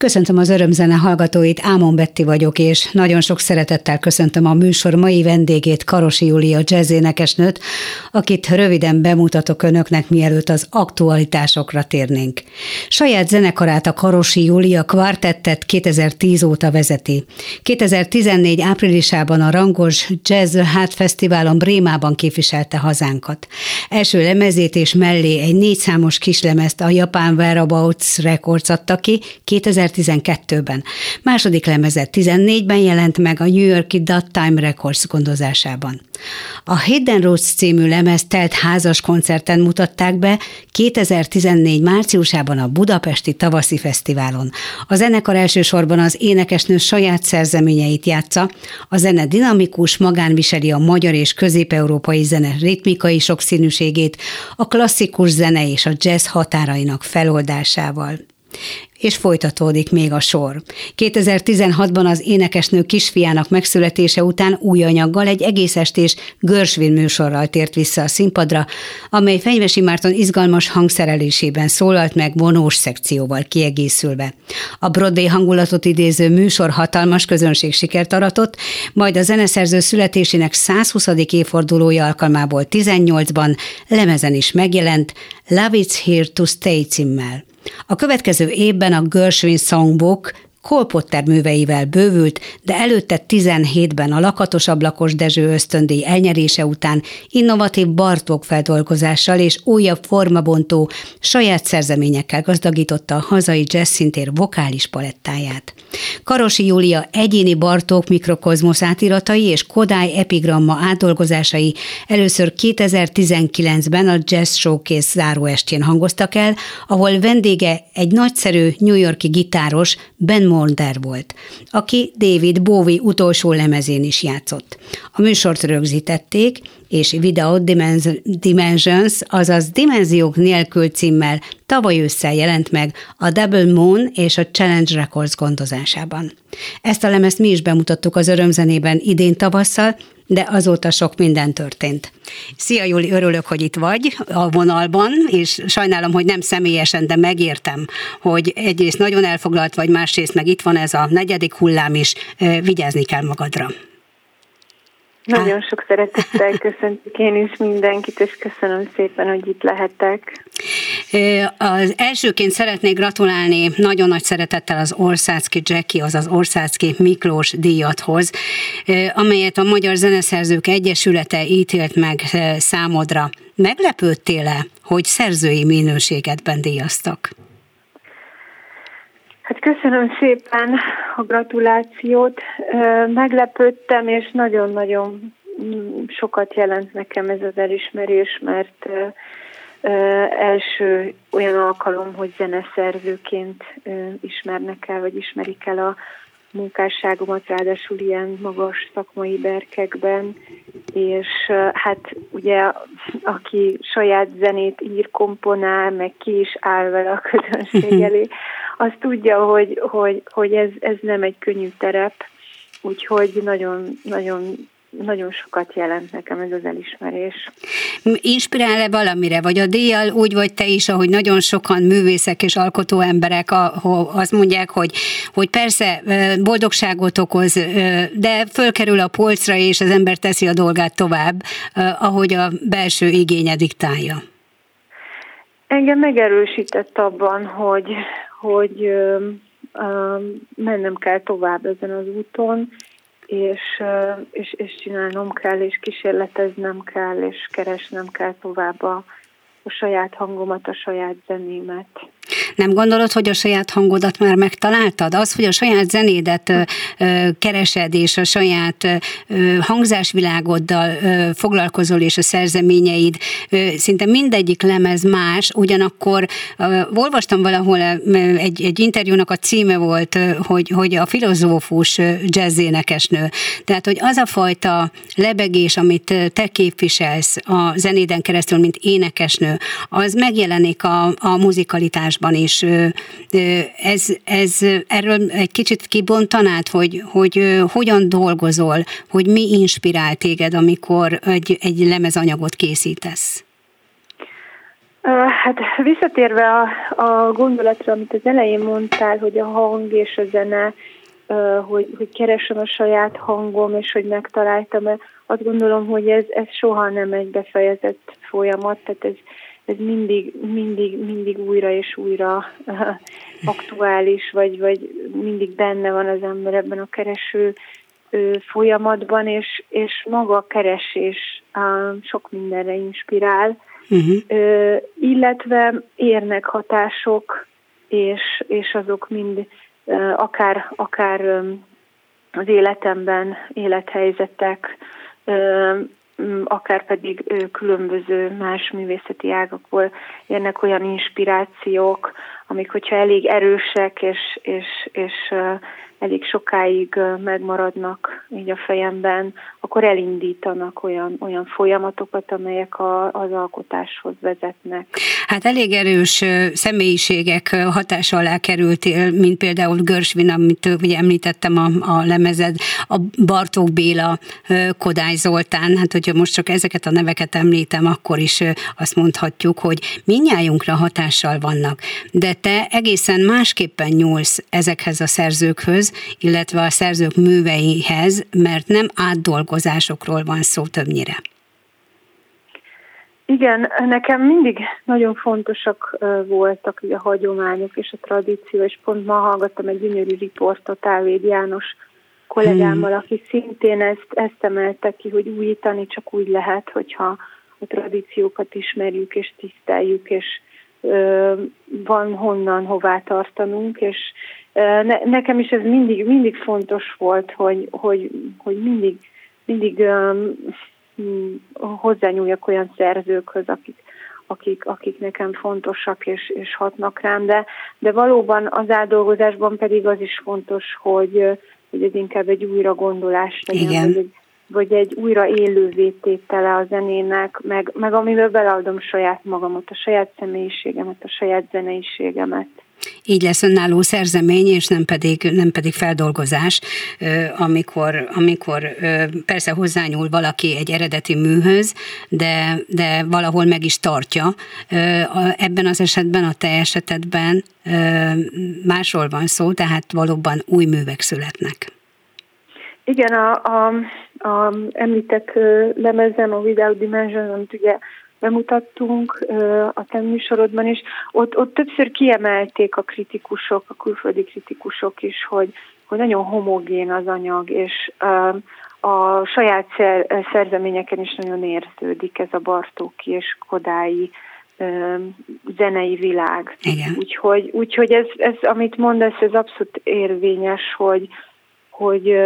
Köszöntöm az örömzene hallgatóit, Ámon Betti vagyok, és nagyon sok szeretettel köszöntöm a műsor mai vendégét, Karosi Júlia jazzénekesnőt, akit röviden bemutatok önöknek, mielőtt az aktualitásokra térnénk. Saját zenekarát a Karosi Júlia kvartettet 2010 óta vezeti. 2014 áprilisában a Rangos Jazz Hát Fesztiválon Brémában képviselte hazánkat. Első lemezét és mellé egy négyszámos kislemezt a japán Whereabouts Records adta ki 2000 2012-ben. Második lemezet 14-ben jelent meg a New Yorki That Time Records gondozásában. A Hidden Roots című lemez telt házas koncerten mutatták be 2014 márciusában a Budapesti Tavaszi Fesztiválon. A zenekar elsősorban az énekesnő saját szerzeményeit játsza, a zene dinamikus, magán viseli a magyar és közép-európai zene ritmikai sokszínűségét, a klasszikus zene és a jazz határainak feloldásával és folytatódik még a sor. 2016-ban az énekesnő kisfiának megszületése után új anyaggal egy egész estés Görsvin műsorral tért vissza a színpadra, amely Fenyvesi Márton izgalmas hangszerelésében szólalt meg vonós szekcióval kiegészülve. A Broadway hangulatot idéző műsor hatalmas közönség sikert aratott, majd a zeneszerző születésének 120. évfordulója alkalmából 18-ban lemezen is megjelent Love It's Here to Stay címmel. A következő évben a Gershwin Songbook Cole műveivel bővült, de előtte 17-ben a lakatos ablakos Dezső ösztöndíj elnyerése után innovatív Bartók feldolgozással és újabb formabontó saját szerzeményekkel gazdagította a hazai jazz szintér vokális palettáját. Karosi Júlia egyéni Bartók mikrokozmosz átiratai és Kodály epigramma átdolgozásai először 2019-ben a Jazz Showcase záróestjén hangoztak el, ahol vendége egy nagyszerű New Yorki gitáros Ben Molder volt, aki David Bowie utolsó lemezén is játszott. A műsort rögzítették, és Video Dimensions, azaz Dimenziók nélkül címmel tavaly ősszel jelent meg a Double Moon és a Challenge Records gondozásában. Ezt a lemezt mi is bemutattuk az örömzenében idén tavasszal, de azóta sok minden történt. Szia Júli, örülök, hogy itt vagy a vonalban, és sajnálom, hogy nem személyesen, de megértem, hogy egyrészt nagyon elfoglalt vagy, másrészt meg itt van ez a negyedik hullám is, vigyázni kell magadra. Nagyon sok szeretettel köszöntök én is mindenkit, és köszönöm szépen, hogy itt lehetek. Az elsőként szeretnék gratulálni nagyon nagy szeretettel az Orszácki Jackie, azaz Orszácki Miklós díjathoz, amelyet a Magyar Zeneszerzők Egyesülete ítélt meg számodra. Meglepődtél-e, hogy szerzői minőségedben díjaztak? Hát köszönöm szépen a gratulációt. Meglepődtem, és nagyon-nagyon mm, sokat jelent nekem ez az elismerés, mert első olyan alkalom, hogy zeneszerzőként ismernek el, vagy ismerik el a munkásságomat, ráadásul ilyen magas szakmai berkekben, és hát ugye aki saját zenét ír, komponál, meg ki is áll vele a közönség elé, az tudja, hogy, hogy, hogy ez, ez nem egy könnyű terep, úgyhogy nagyon, nagyon nagyon sokat jelent nekem ez az elismerés. Inspirál-e valamire, vagy a díjjal úgy vagy te is, ahogy nagyon sokan művészek és alkotó emberek azt mondják, hogy, hogy persze boldogságot okoz, de fölkerül a polcra, és az ember teszi a dolgát tovább, ahogy a belső igénye diktálja. Engem megerősített abban, hogy, hogy mennem kell tovább ezen az úton, és, és, és csinálnom kell, és kísérleteznem kell, és keresnem kell tovább a, a saját hangomat, a saját zenémet. Nem gondolod, hogy a saját hangodat már megtaláltad? Az, hogy a saját zenédet keresed, és a saját hangzásvilágoddal foglalkozol, és a szerzeményeid, szinte mindegyik lemez más, ugyanakkor olvastam valahol egy, egy interjúnak a címe volt, hogy, hogy a filozófus jazzénekesnő. Tehát, hogy az a fajta lebegés, amit te képviselsz a zenéden keresztül, mint énekesnő, az megjelenik a, a muzikalitásban is. Ez, ez erről egy kicsit kibontanád, hogy, hogy hogyan dolgozol, hogy mi inspirál téged, amikor egy, egy lemezanyagot készítesz? Hát visszatérve a, a gondolatra, amit az elején mondtál, hogy a hang és a zene, hogy, hogy keresem a saját hangom, és hogy megtaláltam, azt gondolom, hogy ez, ez soha nem egy befejezett folyamat, tehát ez, ez mindig, mindig, mindig újra és újra aktuális, vagy, vagy mindig benne van az ember ebben a kereső folyamatban, és, és maga a keresés sok mindenre inspirál, uh-huh. illetve érnek hatások, és, és azok mind akár, akár az életemben élethelyzetek, akár pedig különböző más művészeti ágakból jönnek olyan inspirációk, amik, hogyha elég erősek és, és, és elég sokáig megmaradnak így a fejemben, akkor elindítanak olyan, olyan folyamatokat, amelyek a, az alkotáshoz vezetnek. Hát elég erős személyiségek hatása alá kerültél, mint például Görsvin, amit ugye említettem a, a lemezed, a Bartók Béla, Kodály Zoltán, hát hogyha most csak ezeket a neveket említem, akkor is azt mondhatjuk, hogy minnyájunkra hatással vannak. De te egészen másképpen nyúlsz ezekhez a szerzőkhöz, illetve a szerzők műveihez, mert nem átdolgozásokról van szó többnyire. Igen, nekem mindig nagyon fontosak voltak a hagyományok és a tradíció, és pont ma hallgattam egy gyönyörű riportot Ávéd János kollégámmal, hmm. aki szintén ezt, ezt emelte ki, hogy újítani csak úgy lehet, hogyha a tradíciókat ismerjük és tiszteljük, és van honnan hová tartanunk, és ne, nekem is ez mindig, mindig fontos volt, hogy, hogy, hogy mindig, mindig ö, hozzányúljak olyan szerzőkhöz, akik, akik, akik nekem fontosak és, és hatnak rám, de, de valóban az átdolgozásban pedig az is fontos, hogy, hogy ez inkább egy újra gondolás legyen, Igen. vagy egy, vagy egy újra élővététele a zenének, meg, meg amivel beleadom saját magamat, a saját személyiségemet, a saját zeneiségemet így lesz önálló szerzemény, és nem pedig, nem pedig feldolgozás, amikor, amikor persze hozzányúl valaki egy eredeti műhöz, de, de valahol meg is tartja. Ebben az esetben, a te esetedben másról van szó, tehát valóban új művek születnek. Igen, a, a, a említett lemezem, a Without Dimension, amit ugye bemutattunk a te műsorodban is, ott, ott többször kiemelték a kritikusok, a külföldi kritikusok is, hogy, hogy nagyon homogén az anyag, és a saját szer, szerzeményeken is nagyon érződik ez a Bartóki és Kodái zenei világ. Igen. Úgyhogy, úgyhogy ez, ez, amit mondasz, ez abszolút érvényes, hogy, hogy,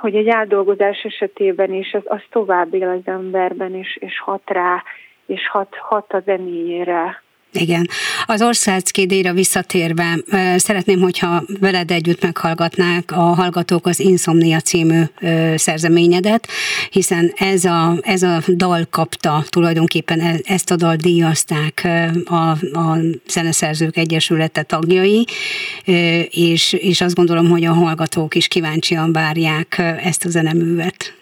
hogy egy átdolgozás esetében is az, az tovább él az emberben, és, és hat rá, és hat, hat a zenéjére. Igen. Az Orszácki díjra visszatérve szeretném, hogyha veled együtt meghallgatnák a hallgatók az Insomnia című szerzeményedet, hiszen ez a, ez a dal kapta tulajdonképpen e, ezt a dal díjazták a, a Zeneszerzők Egyesülete tagjai, és, és azt gondolom, hogy a hallgatók is kíváncsian várják ezt a zeneművet.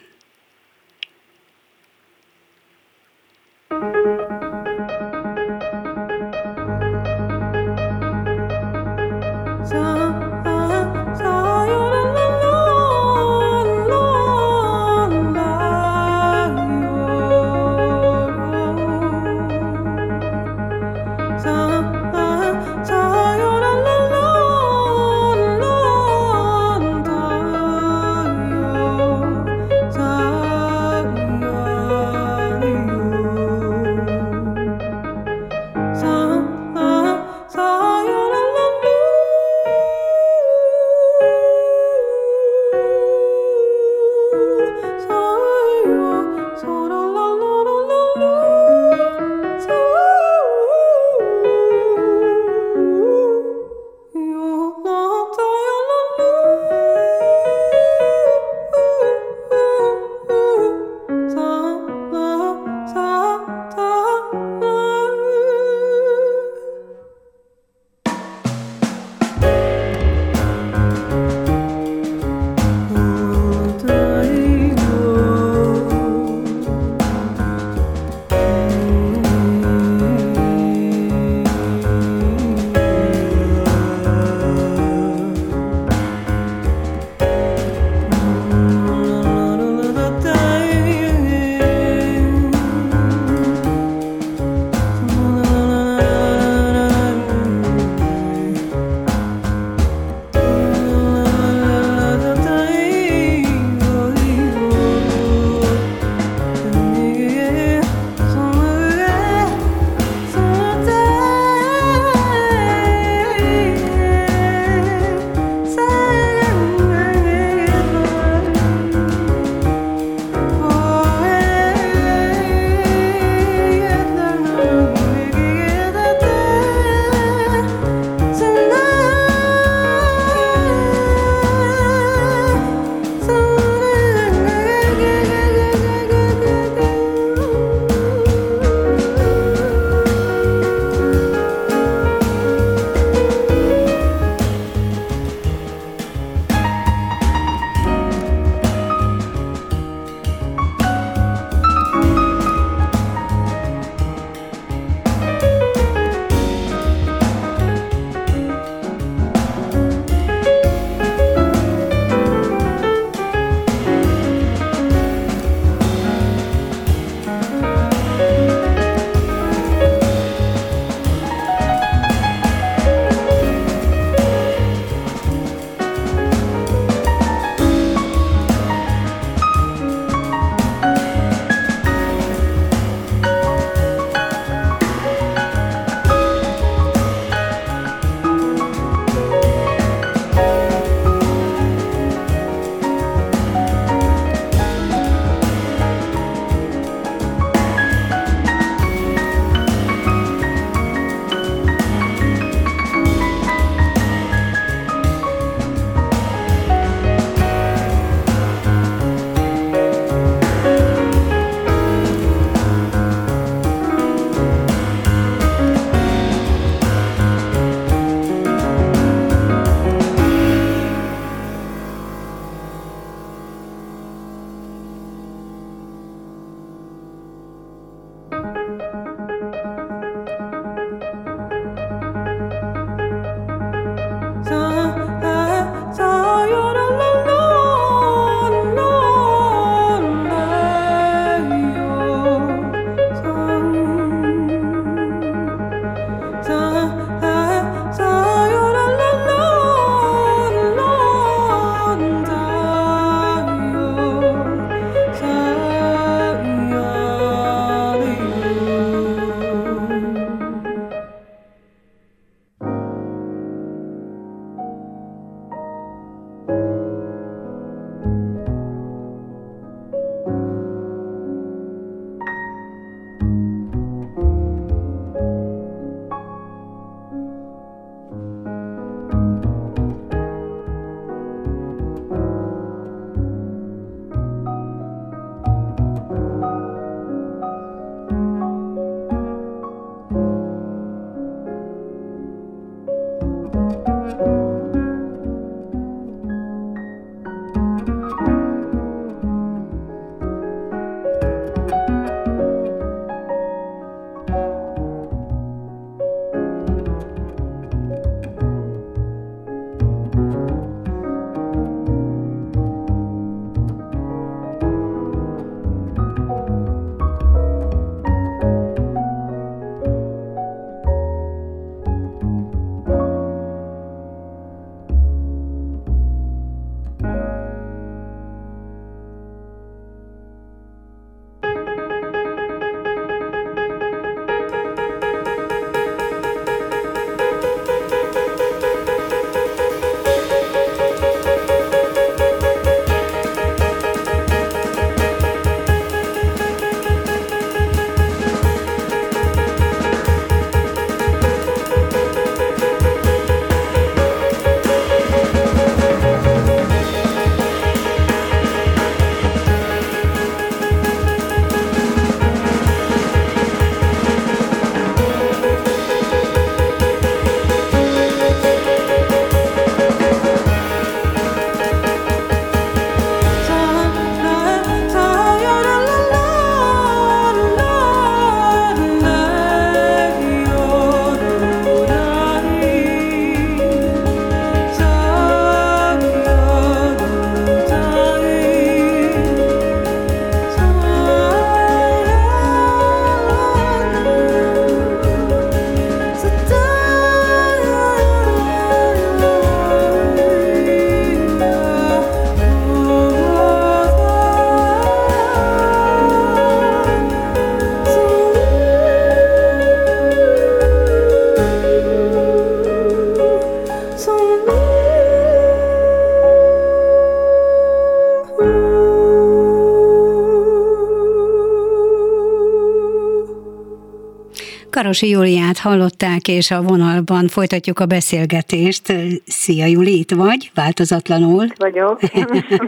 Karosi Júliát hallották, és a vonalban folytatjuk a beszélgetést. Szia Júli, itt vagy? Változatlanul? Itt vagyok.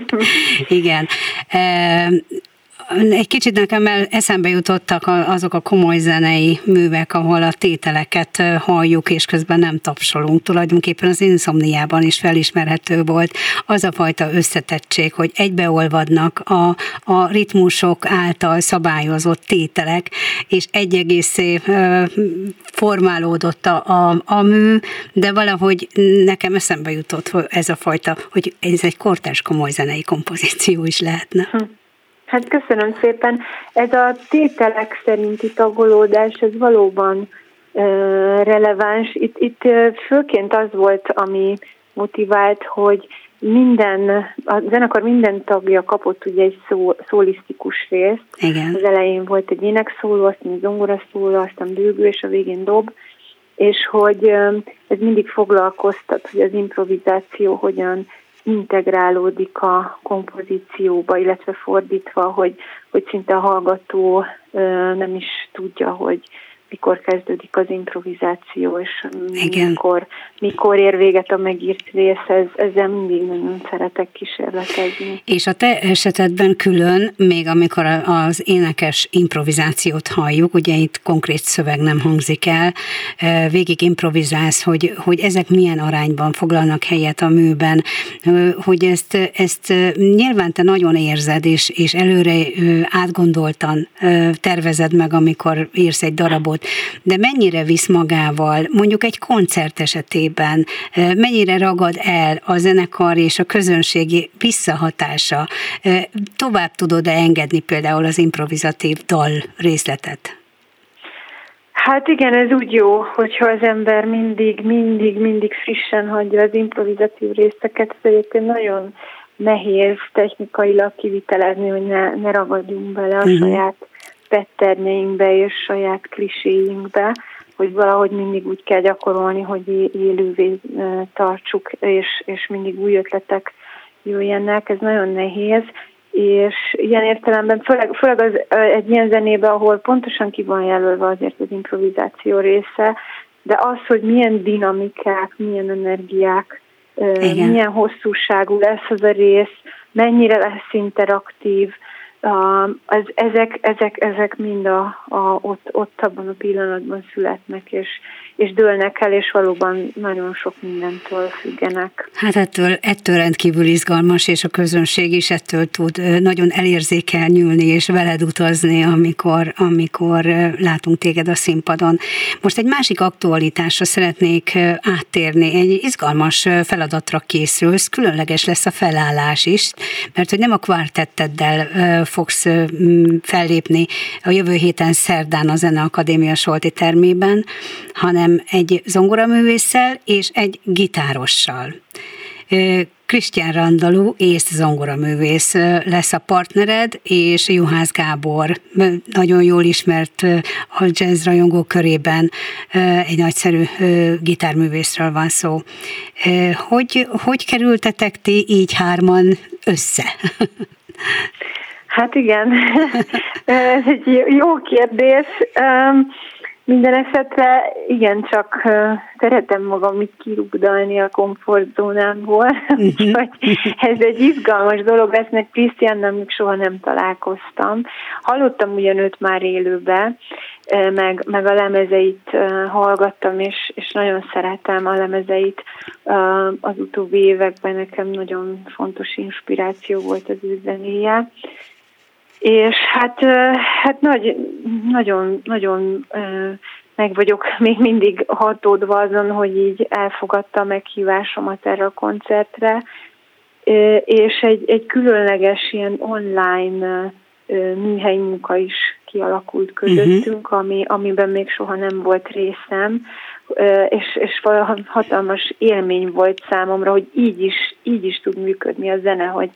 Igen egy kicsit nekem el eszembe jutottak azok a komoly zenei művek, ahol a tételeket halljuk, és közben nem tapsolunk. Tulajdonképpen az inszomniában is felismerhető volt az a fajta összetettség, hogy egybeolvadnak a, a ritmusok által szabályozott tételek, és egy egészé formálódott a, a, a mű, de valahogy nekem eszembe jutott ez a fajta, hogy ez egy kortárs komoly zenei kompozíció is lehetne. Hm. Hát köszönöm szépen. Ez a tételek szerinti tagolódás, ez valóban uh, releváns. Itt, itt főként az volt, ami motivált, hogy minden, a zenekar minden tagja kapott ugye egy szó, szólisztikus részt. Igen. Az elején volt egy énekszóló, aztán egy zongoraszóló, aztán bőgő, és a végén dob, és hogy ez mindig foglalkoztat, hogy az improvizáció hogyan integrálódik a kompozícióba, illetve fordítva, hogy, hogy szinte a hallgató nem is tudja, hogy mikor kezdődik az improvizáció, és Igen. mikor, mikor ér véget a megírt rész, ez, ezzel mindig nagyon szeretek kísérletezni. És a te esetedben külön, még amikor az énekes improvizációt halljuk, ugye itt konkrét szöveg nem hangzik el, végig improvizálsz, hogy, hogy ezek milyen arányban foglalnak helyet a műben, hogy ezt, ezt nyilván te nagyon érzed, és, és előre átgondoltan tervezed meg, amikor írsz egy darabot, dolgot, de mennyire visz magával, mondjuk egy koncert esetében, mennyire ragad el a zenekar és a közönségi visszahatása, tovább tudod-e engedni például az improvizatív dal részletet? Hát igen, ez úgy jó, hogyha az ember mindig, mindig, mindig frissen hagyja az improvizatív részeket, ez egyébként nagyon nehéz technikailag kivitelezni, hogy ne, ne ragadjunk bele a uh-huh. saját petternyeinkbe és saját kliséinkbe, hogy valahogy mindig úgy kell gyakorolni, hogy élővé tartsuk, és, és mindig új ötletek jöjjenek. Ez nagyon nehéz, és ilyen értelemben, főleg, főleg az, egy ilyen zenében, ahol pontosan ki van jelölve azért az improvizáció része, de az, hogy milyen dinamikák, milyen energiák, Igen. milyen hosszúságú lesz az a rész, mennyire lesz interaktív, az, ezek, ezek, ezek mind a, a, ott, ott abban a pillanatban születnek, és, és dőlnek el, és valóban nagyon sok mindentől függenek. Hát ettől, ettől rendkívül izgalmas, és a közönség is ettől tud nagyon elérzékelnyülni, és veled utazni, amikor, amikor látunk téged a színpadon. Most egy másik aktualitásra szeretnék áttérni. Egy izgalmas feladatra készülsz, különleges lesz a felállás is, mert hogy nem a kvártetteddel fogsz fellépni a jövő héten szerdán a Zeneakadémia Solti termében, hanem egy zongoraművésszel és egy gitárossal. Krisztián Randalú, ész zongoraművész lesz a partnered, és Juhász Gábor, nagyon jól ismert a jazz rajongó körében egy nagyszerű gitárművészről van szó. Hogy, hogy kerültetek ti így hárman össze? Hát igen, ez egy jó kérdés. Minden esetre igen, csak szeretem magam itt kirugdalni a komfortzónámból, úgyhogy ez egy izgalmas dolog lesz, meg Krisztiánnal még soha nem találkoztam. Hallottam ugyan őt már élőbe, meg, meg a lemezeit hallgattam, és, és nagyon szeretem a lemezeit. Az utóbbi években nekem nagyon fontos inspiráció volt az ő zenéje. És hát, hát nagy, nagyon, nagyon meg vagyok még mindig hatódva azon, hogy így elfogadta a meghívásomat erre a koncertre, és egy, egy különleges ilyen online műhely munka is kialakult közöttünk, uh-huh. ami, amiben még soha nem volt részem, és, és hatalmas élmény volt számomra, hogy így is, így is tud működni a zene, hogy,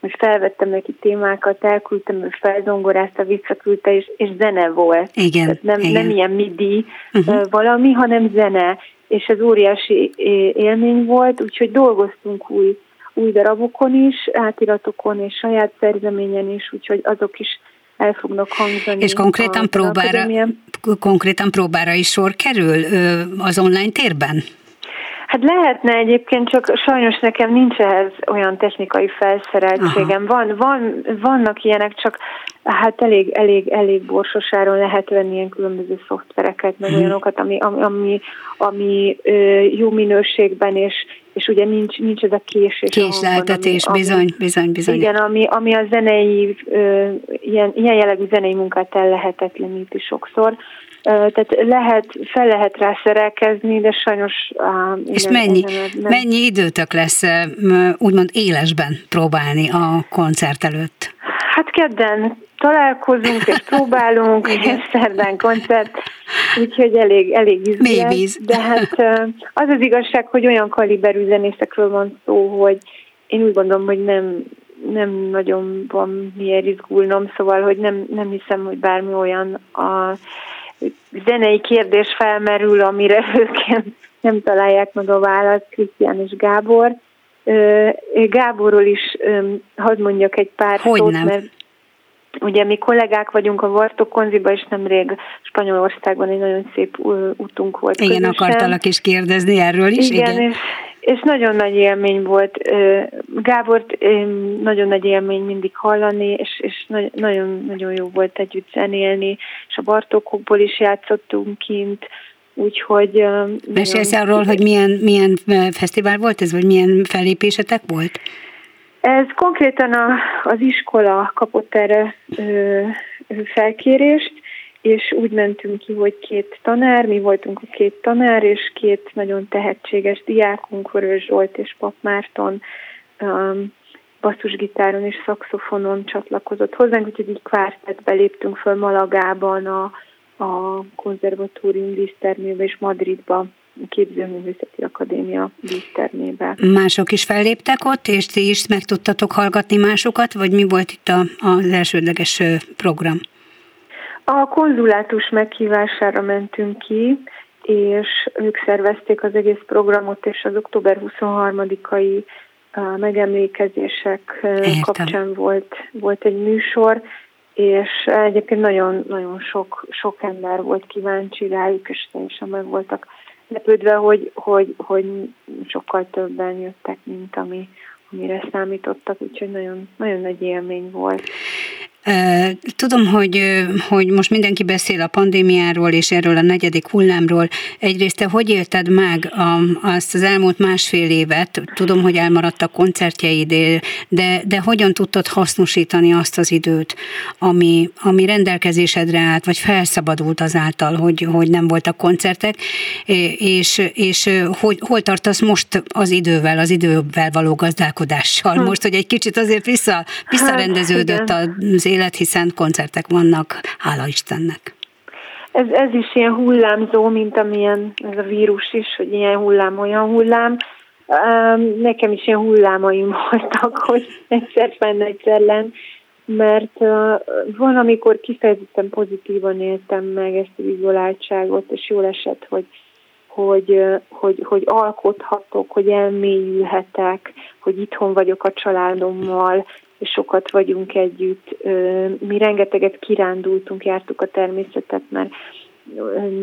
most felvettem neki témákat, elküldtem, ő felzongorázta, visszaküldte, és, és zene volt. Igen, Tehát nem, igen. nem ilyen midi uh-huh. valami, hanem zene, és ez óriási élmény volt, úgyhogy dolgoztunk új, új darabokon is, átiratokon és saját szerzeményen is, úgyhogy azok is el fognak hangzani. És konkrétan próbára, konkrétan próbára is sor kerül az online térben? Hát lehetne egyébként, csak sajnos nekem nincs ehhez olyan technikai felszereltségem. Van, van, vannak ilyenek, csak hát elég, elég, elég borsosáron lehet venni ilyen különböző szoftvereket, meg hmm. olyanokat, ami, ami, ami, ami jó minőségben, és, és ugye nincs, nincs ez a késés. Késleltetés, ami, bizony, ami, bizony, bizony. Igen, ami, ami a zenei, ö, ilyen, ilyen jellegű zenei munkát ellehetetleníti sokszor. Tehát lehet, fel lehet rá szerelkezni, de sajnos... És innen, mennyi, innen, nem. mennyi időtök lesz úgymond élesben próbálni a koncert előtt? Hát kedden találkozunk és próbálunk, és szerdán koncert, úgyhogy elég, elég izgalmas. De hát az az igazság, hogy olyan kaliberű zenészekről van szó, hogy én úgy gondolom, hogy nem, nem nagyon van miért izgulnom, szóval, hogy nem, nem hiszem, hogy bármi olyan a zenei kérdés felmerül, amire ők nem találják meg a választ, Krisztián és Gábor. Gáborról is hadd mondjak egy pár hogy szót, nem. mert ugye mi kollégák vagyunk a Vartok Konziba, és nemrég Spanyolországban egy nagyon szép utunk volt Igen, közösen. akartalak is kérdezni erről is. Igen, igen. És, és nagyon nagy élmény volt. Gábort nagyon nagy élmény mindig hallani, és, és nagyon, nagyon jó volt együtt zenélni, és a Bartokokból is játszottunk kint, úgyhogy... Mesélsz arról, hogy milyen, milyen fesztivál volt ez, vagy milyen fellépésetek volt? Ez konkrétan a, az iskola kapott erre ö, felkérést, és úgy mentünk ki, hogy két tanár, mi voltunk a két tanár, és két nagyon tehetséges diákunk, Vörös Zsolt és Pap Márton, um, basszusgitáron és szakszofonon csatlakozott hozzánk, úgyhogy így kvártetbe léptünk föl Malagában, a, a konzervatórium dísztermébe és Madridba képzőművészeti akadémia dísztermébe. Mások is felléptek ott, és ti is meg tudtatok hallgatni másokat, vagy mi volt itt a, az elsődleges program? A konzulátus meghívására mentünk ki, és ők szervezték az egész programot, és az október 23-ai megemlékezések Értem. kapcsán volt, volt egy műsor, és egyébként nagyon, nagyon sok, sok ember volt kíváncsi rájuk, és teljesen meg voltak lepődve, hogy, hogy, hogy sokkal többen jöttek, mint ami, amire számítottak, úgyhogy nagyon, nagyon nagy élmény volt. Tudom, hogy, hogy most mindenki beszél a pandémiáról és erről a negyedik hullámról. Egyrészt te hogy élted meg a, azt az elmúlt másfél évet? Tudom, hogy elmaradtak koncertjeid, de, de hogyan tudtad hasznosítani azt az időt, ami, ami rendelkezésedre állt, vagy felszabadult azáltal, hogy, hogy nem voltak koncertek, és, és hogy, hol tartasz most az idővel, az idővel való gazdálkodással? Hm. Most, hogy egy kicsit azért vissza, visszarendeződött hát, az élet, hiszen koncertek vannak, hála Istennek. Ez, ez is ilyen hullámzó, mint amilyen ez a vírus is, hogy ilyen hullám, olyan hullám. Nekem is ilyen hullámaim voltak, hogy egyszer fenn, egyszer len, mert van, amikor kifejezetten pozitívan éltem meg ezt az izoláltságot, és jól esett, hogy hogy, hogy, hogy alkothatok, hogy elmélyülhetek, hogy itthon vagyok a családommal, sokat vagyunk együtt. Mi rengeteget kirándultunk, jártuk a természetet, mert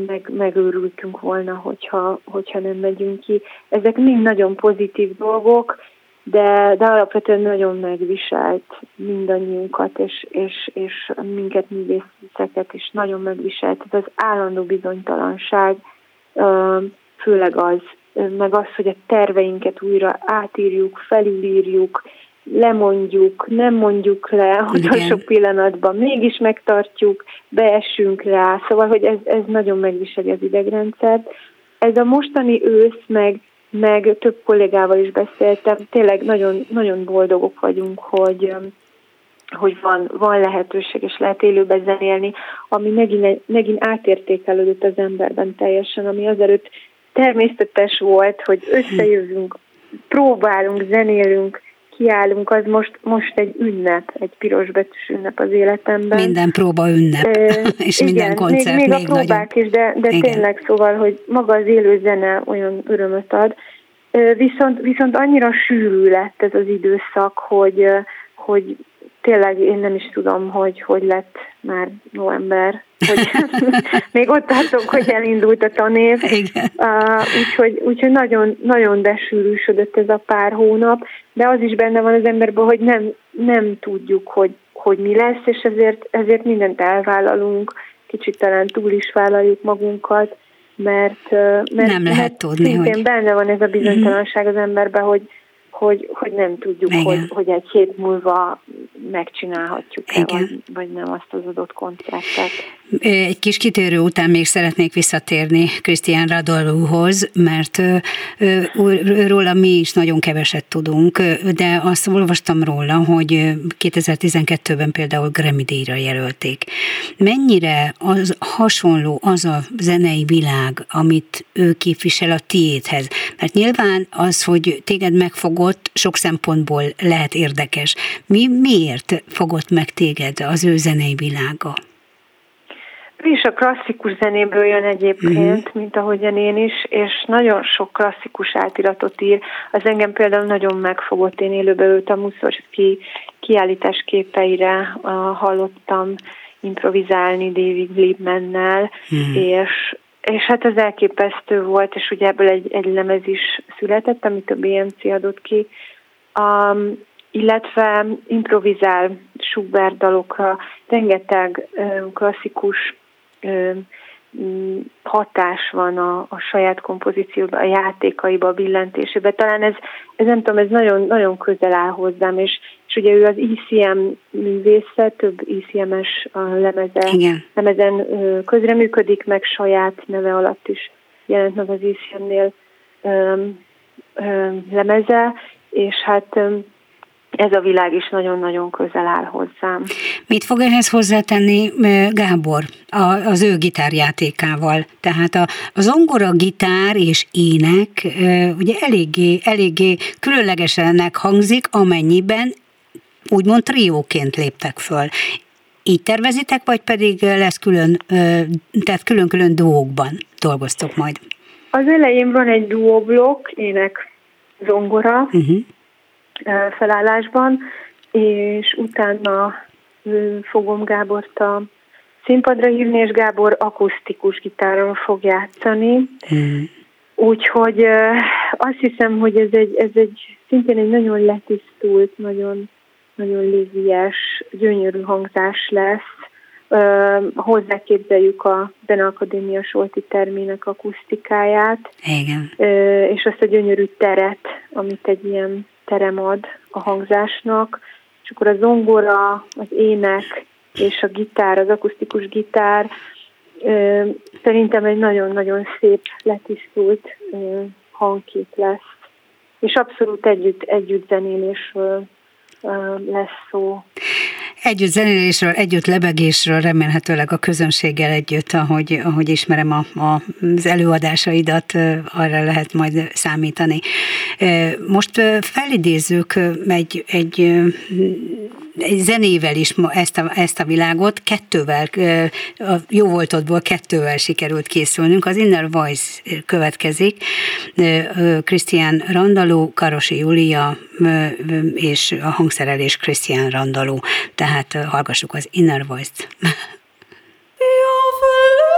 meg, megőrültünk volna, hogyha, hogyha nem megyünk ki. Ezek mind nagyon pozitív dolgok, de, de alapvetően nagyon megviselt mindannyiunkat, és, és, és minket művészeket is nagyon megviselt. Ez az állandó bizonytalanság, főleg az, meg az, hogy a terveinket újra átírjuk, felülírjuk, lemondjuk, nem mondjuk le a utolsó pillanatban, mégis megtartjuk, beesünk rá, szóval, hogy ez, ez nagyon megviseli az idegrendszert. Ez a mostani ősz, meg, meg több kollégával is beszéltem, tényleg nagyon, nagyon boldogok vagyunk, hogy, hogy van, van lehetőség, és lehet élőben zenélni, ami megint, megint átértékelődött az emberben teljesen, ami azelőtt természetes volt, hogy összejövünk, próbálunk, zenélünk, kiállunk, az most, most egy ünnep, egy piros betűs ünnep az életemben. Minden próba ünnep, e, és igen, minden koncert még, még, még a próbák nagyon. is, de, de tényleg szóval, hogy maga az élő zene olyan örömöt ad. Viszont, viszont annyira sűrű lett ez az időszak, hogy, hogy tényleg én nem is tudom, hogy hogy lett már november, hogy még ott tartok, hogy elindult a tanév. Uh, úgyhogy, úgyhogy nagyon, nagyon besűrűsödött ez a pár hónap, de az is benne van az emberben, hogy nem, nem tudjuk, hogy, hogy mi lesz, és ezért, ezért mindent elvállalunk, kicsit talán túl is vállaljuk magunkat, mert, mert nem lehet mert tudni, hogy... benne van ez a bizonytalanság az emberben, hogy, hogy, hogy nem tudjuk, hogy, hogy egy hét múlva megcsinálhatjuk-e, vagy, vagy nem azt az adott kontraktet. Egy kis kitérő után még szeretnék visszatérni Krisztián Radolóhoz, mert róla mi is nagyon keveset tudunk, de azt olvastam róla, hogy 2012-ben például Grammy díjra jelölték. Mennyire az hasonló az a zenei világ, amit ő képvisel a tiédhez? Mert nyilván az, hogy téged megfogott, sok szempontból lehet érdekes. Mi miért fogott meg téged az ő zenei világa? Ő is a klasszikus zenéből jön egyébként, uh-huh. mint ahogyan én is, és nagyon sok klasszikus átiratot ír. Az engem például nagyon megfogott, én élőben őt a Mussorgsky kiállítás képeire uh, hallottam improvizálni David Liebmannel, uh-huh. és és hát ez elképesztő volt, és ugye ebből egy, egy lemez is született, amit a BMC adott ki, um, illetve improvizál Schubert dalokra, rengeteg um, klasszikus Mm, hatás van a, a saját kompozícióban, a játékaiba, a billentésében. Talán ez, ez nem tudom, ez nagyon, nagyon közel áll hozzám, és, és ugye ő az ICM művésze, több ICM-es a lemeze, Igen. lemezen közreműködik, meg saját neve alatt is jelent meg az ICM-nél lemeze, és hát ez a világ is nagyon-nagyon közel áll hozzám. Mit fog ehhez hozzátenni Gábor az ő gitárjátékával? Tehát a, a zongora, gitár és ének ugye eléggé, eléggé különlegesennek hangzik, amennyiben úgymond trióként léptek föl. Így tervezitek, vagy pedig lesz külön, tehát külön-külön duókban dolgoztok majd? Az elején van egy duóblokk, ének, zongora, uh-huh felállásban, és utána fogom Gábort a színpadra hívni, és Gábor akusztikus gitáron fog játszani. Mm. Úgyhogy azt hiszem, hogy ez egy, ez egy szintén egy nagyon letisztult, nagyon, nagyon légies, gyönyörű hangzás lesz. Hozzáképzeljük a Zeneakadémia Solti termének akusztikáját. Igen. És azt a gyönyörű teret, amit egy ilyen terem ad a hangzásnak, és akkor a zongora, az ének és a gitár, az akusztikus gitár szerintem egy nagyon-nagyon szép, letisztult hangkép lesz. És abszolút együtt, együtt zenélésről lesz szó. Együtt zenélésről, együtt lebegésről, remélhetőleg a közönséggel együtt, ahogy, ahogy ismerem a, a, az előadásaidat, arra lehet majd számítani. Most felidézzük egy, egy zenével is ezt a, ezt a világot, kettővel, a jó voltodból kettővel sikerült készülnünk. Az Inner Voice következik, Krisztián Randaló, Karosi Julia és a hangszerelés Krisztián Randaló. Tehát hallgassuk az Inner Voice-t. It's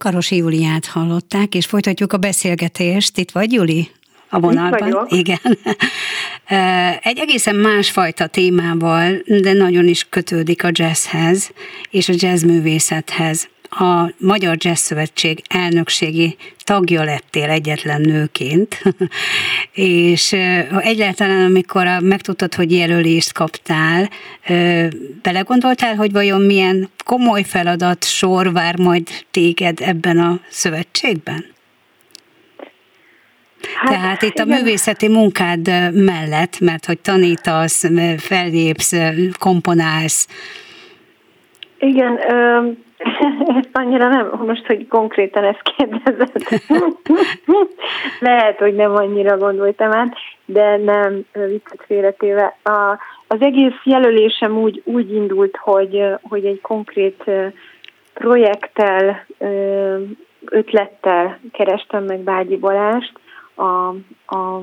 Karosi Júliát hallották, és folytatjuk a beszélgetést. Itt vagy, Juli? A vonalban? Igen. Egy egészen másfajta témával, de nagyon is kötődik a jazzhez és a jazzművészethez a Magyar Jazz Szövetség elnökségi tagja lettél egyetlen nőként, és egyáltalán, amikor megtudtad, hogy jelölést kaptál, belegondoltál, hogy vajon milyen komoly feladat sor vár majd téged ebben a szövetségben? Hát, Tehát itt igen. a művészeti munkád mellett, mert hogy tanítasz, fellépsz, komponálsz. Igen, ezt annyira nem, most, hogy konkrétan ezt kérdezed. Lehet, hogy nem annyira gondoltam át, de nem viccet félretéve. A, az egész jelölésem úgy, úgy indult, hogy, hogy egy konkrét projekttel, ötlettel kerestem meg Bágyi Balást, a, a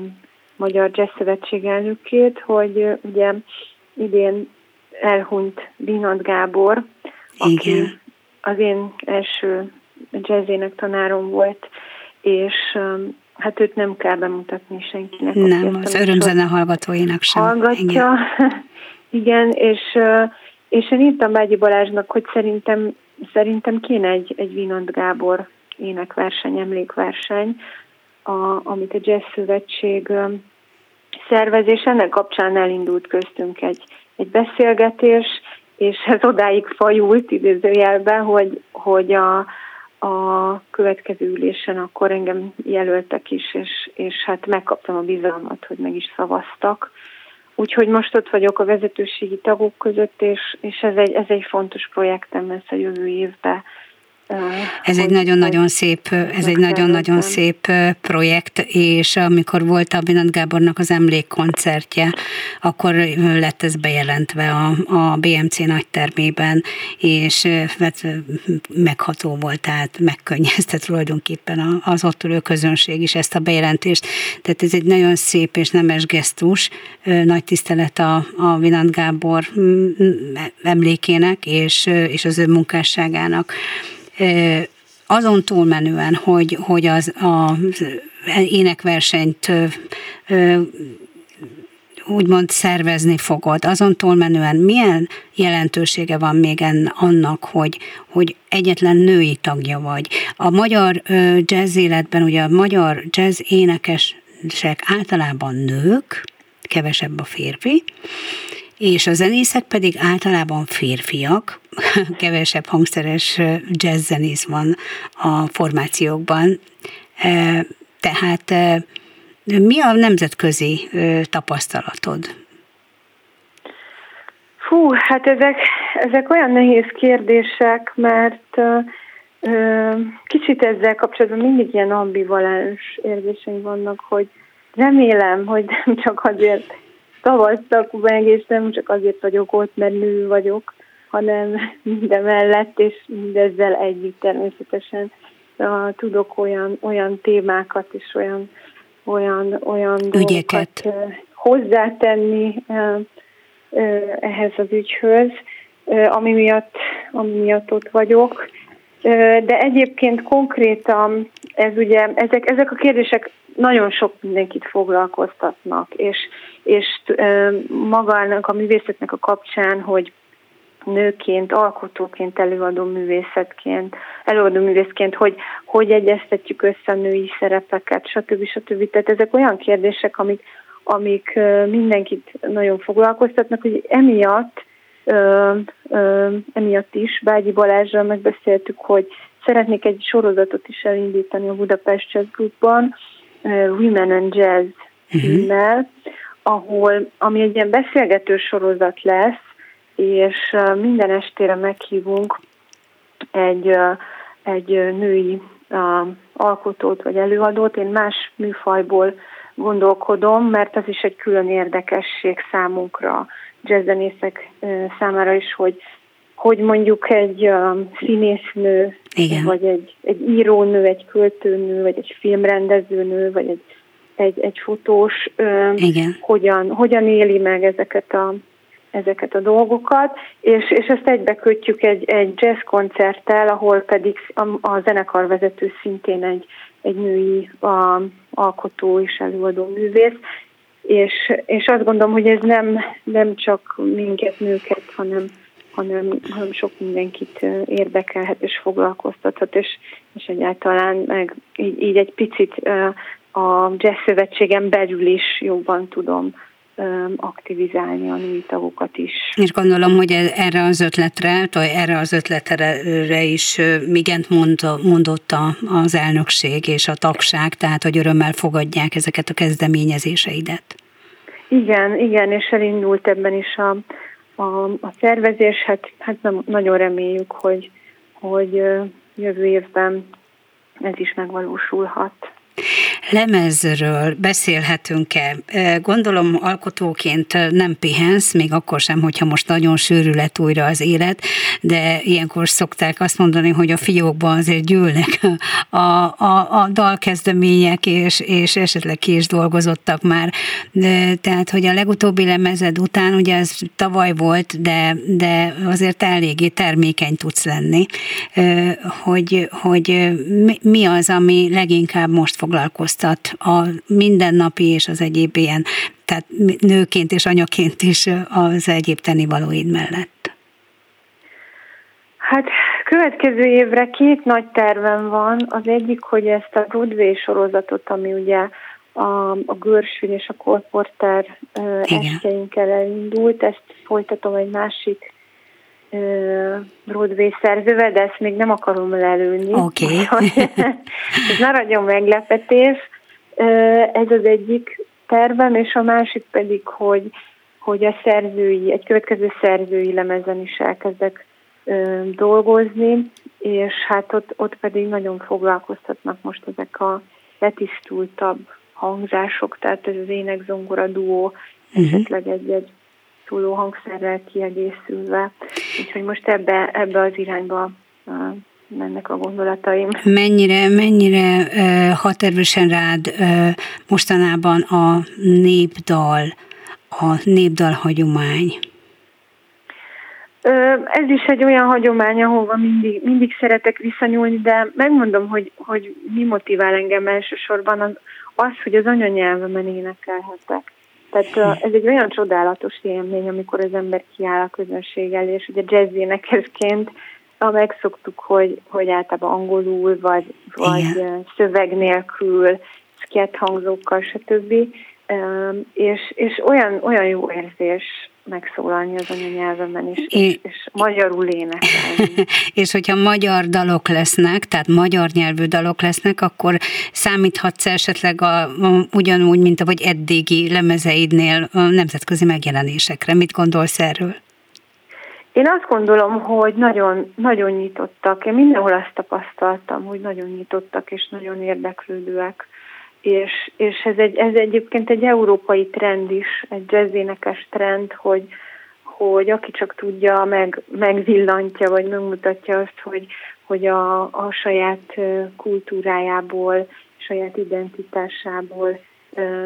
Magyar Jazz Szövetség elnökét, hogy ugye idén elhunyt Dinant Gábor, aki Igen az én első jazzének tanárom volt, és um, hát őt nem kell bemutatni senkinek. Nem, az örömzene hallgatóinak sem. Hallgatja, igen, igen és, uh, és én írtam Bágyi Balázsnak, hogy szerintem, szerintem kéne egy, egy Vinant Gábor énekverseny, emlékverseny, a, amit a Jazz Szövetség um, szervez, és ennek kapcsán elindult köztünk egy, egy beszélgetés, és ez odáig fajult idézőjelben, hogy, hogy a, a következő ülésen akkor engem jelöltek is, és, és hát megkaptam a bizalmat, hogy meg is szavaztak. Úgyhogy most ott vagyok a vezetőségi tagok között, és, és ez, egy, ez egy fontos projektem lesz a jövő évben ez egy nagyon-nagyon szép, ez egy nagyon-nagyon szép projekt, és amikor volt a Binat Gábornak az emlékkoncertje, akkor lett ez bejelentve a, a BMC nagytermében, és hát megható volt, tehát megkönnyezte tulajdonképpen az ott ülő közönség is ezt a bejelentést. Tehát ez egy nagyon szép és nemes gesztus, nagy tisztelet a, a Binat Gábor emlékének és, és az ő munkásságának azon túlmenően, hogy, hogy az a énekversenyt úgymond szervezni fogod, azon túlmenően milyen jelentősége van még en, annak, hogy, hogy egyetlen női tagja vagy. A magyar jazz életben, ugye a magyar jazz énekesek általában nők, kevesebb a férfi, és a zenészek pedig általában férfiak, kevesebb hangszeres jazzzenész van a formációkban. Tehát mi a nemzetközi tapasztalatod? Fú, hát ezek, ezek olyan nehéz kérdések, mert uh, kicsit ezzel kapcsolatban mindig ilyen ambivalens érzéseim vannak, hogy remélem, hogy nem csak azért szavaztak nem csak azért vagyok ott, mert nő vagyok, hanem minden mellett, és mindezzel együtt természetesen uh, tudok olyan, olyan témákat és olyan, olyan, olyan Ügyeket. dolgokat uh, hozzátenni uh, uh, ehhez az ügyhöz, uh, ami, miatt, ami miatt ott vagyok. De egyébként konkrétan ez ugye, ezek, ezek a kérdések nagyon sok mindenkit foglalkoztatnak, és, és magának a művészetnek a kapcsán, hogy nőként, alkotóként, előadó művészetként, előadó művészként, hogy hogy egyeztetjük össze a női szerepeket, stb. stb. Tehát ezek olyan kérdések, amik, amik mindenkit nagyon foglalkoztatnak, hogy emiatt ö, ö, emiatt is Bágyi Balázsral megbeszéltük, hogy szeretnék egy sorozatot is elindítani a Budapest Jazz Groupban, Women and Jazz mhm. címmel, uh-huh. ahol, ami egy ilyen beszélgető sorozat lesz, és minden estére meghívunk egy, egy női alkotót vagy előadót. Én más műfajból gondolkodom, mert az is egy külön érdekesség számunkra, jazzzenészek számára is, hogy hogy mondjuk egy színésznő, Igen. vagy egy, egy írónő, egy költőnő, vagy egy filmrendezőnő, vagy egy, egy, egy fotós, Igen. Hogyan, hogyan éli meg ezeket a ezeket a dolgokat, és, és ezt egybe kötjük egy, egy jazz koncerttel, ahol pedig a, a zenekarvezető szintén egy, egy női a, alkotó és előadó művész, és, és azt gondolom, hogy ez nem, nem csak minket, nőket, hanem, hanem, hanem sok mindenkit érdekelhet és foglalkoztathat, és, és egyáltalán meg így, így egy picit a jazz szövetségen belül is jobban tudom aktivizálni a női tagokat is. És gondolom, hogy e- erre az ötletre, vagy erre az ötletre is migent mond, mondott az elnökség és a tagság, tehát hogy örömmel fogadják ezeket a kezdeményezéseidet. Igen, igen, és elindult ebben is a, a, a szervezés, hát, hát nem, nagyon reméljük, hogy, hogy jövő évben ez is megvalósulhat lemezről beszélhetünk-e? Gondolom alkotóként nem pihensz, még akkor sem, hogyha most nagyon sűrű lett újra az élet, de ilyenkor szokták azt mondani, hogy a fiókban azért gyűlnek a, a, a dalkezdemények, és, és esetleg ki is dolgozottak már. De, tehát, hogy a legutóbbi lemezed után, ugye ez tavaly volt, de, de azért eléggé termékeny tudsz lenni, hogy, hogy mi az, ami leginkább most foglalkoztat változtat a mindennapi és az egyéb ilyen, tehát nőként és anyaként is az egyéb tennivalóid mellett? Hát következő évre két nagy tervem van. Az egyik, hogy ezt a Broadway sorozatot, ami ugye a, a Görsvin és a Kolporter estjeinkkel elindult, ezt folytatom egy másik Broadway szerzővel, de ezt még nem akarom lelőni. Oké. Okay. ez maradjon meglepetés. Ez az egyik tervem, és a másik pedig, hogy, hogy a szerzői, egy következő szerzői lemezen is elkezdek dolgozni, és hát ott, ott pedig nagyon foglalkoztatnak most ezek a letisztultabb hangzások, tehát ez az ének-zongora duó, uh-huh. esetleg egy-egy szóló hangszerrel kiegészülve. Úgyhogy most ebbe, ebbe az irányba mennek a gondolataim. Mennyire, mennyire hat erősen rád mostanában a népdal, a népdal hagyomány? Ez is egy olyan hagyomány, ahova mindig, mindig szeretek visszanyúlni, de megmondom, hogy, hogy mi motivál engem elsősorban az, az hogy az anyanyelvemen énekelhetek. Tehát ez egy olyan csodálatos élmény, amikor az ember kiáll a közönség elé, és ugye jazz énekesként megszoktuk, hogy, hogy általában angolul, vagy, vagy szöveg nélkül, szkett hangzókkal, stb. És, és olyan, olyan jó érzés megszólalni az anyanyelvemen is, és, és magyarul énekelni. és hogyha magyar dalok lesznek, tehát magyar nyelvű dalok lesznek, akkor számíthatsz esetleg a, a, ugyanúgy, mint ahogy eddigi lemezeidnél a nemzetközi megjelenésekre. Mit gondolsz erről? Én azt gondolom, hogy nagyon, nagyon nyitottak. Én mindenhol azt tapasztaltam, hogy nagyon nyitottak és nagyon érdeklődőek. És, és ez, egy, ez egyébként egy európai trend is, egy jazzénekes trend, hogy, hogy aki csak tudja, meg, megvillantja, vagy megmutatja azt, hogy, hogy a, a saját kultúrájából, saját identitásából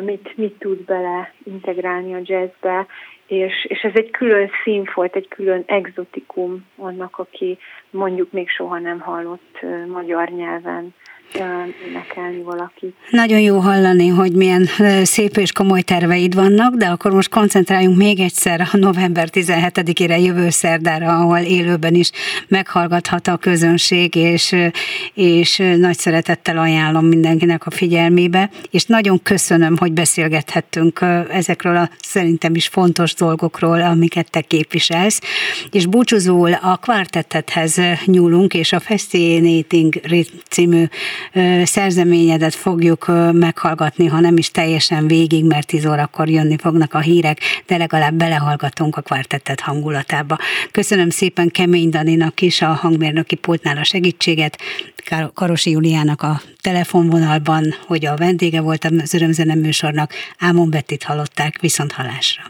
mit, mit tud bele integrálni a jazzbe, és, és ez egy külön színfolt, egy külön exotikum annak, aki mondjuk még soha nem hallott magyar nyelven énekelni valaki. Nagyon jó hallani, hogy milyen szép és komoly terveid vannak, de akkor most koncentráljunk még egyszer a november 17-ére jövő szerdára, ahol élőben is meghallgathat a közönség, és, és nagy szeretettel ajánlom mindenkinek a figyelmébe, és nagyon köszönöm, hogy beszélgethettünk ezekről a szerintem is fontos dolgokról, amiket te képviselsz, és búcsúzóul a kvártettethez nyúlunk, és a Fascinating című szerzeményedet fogjuk meghallgatni, ha nem is teljesen végig, mert 10 órakor jönni fognak a hírek, de legalább belehallgatunk a kvartettet hangulatába. Köszönöm szépen Kemény Daninak is a hangmérnöki pultnál a segítséget, Karosi Juliának a telefonvonalban, hogy a vendége volt az örömzene műsornak, Ámon Bettit hallották, viszont halásra.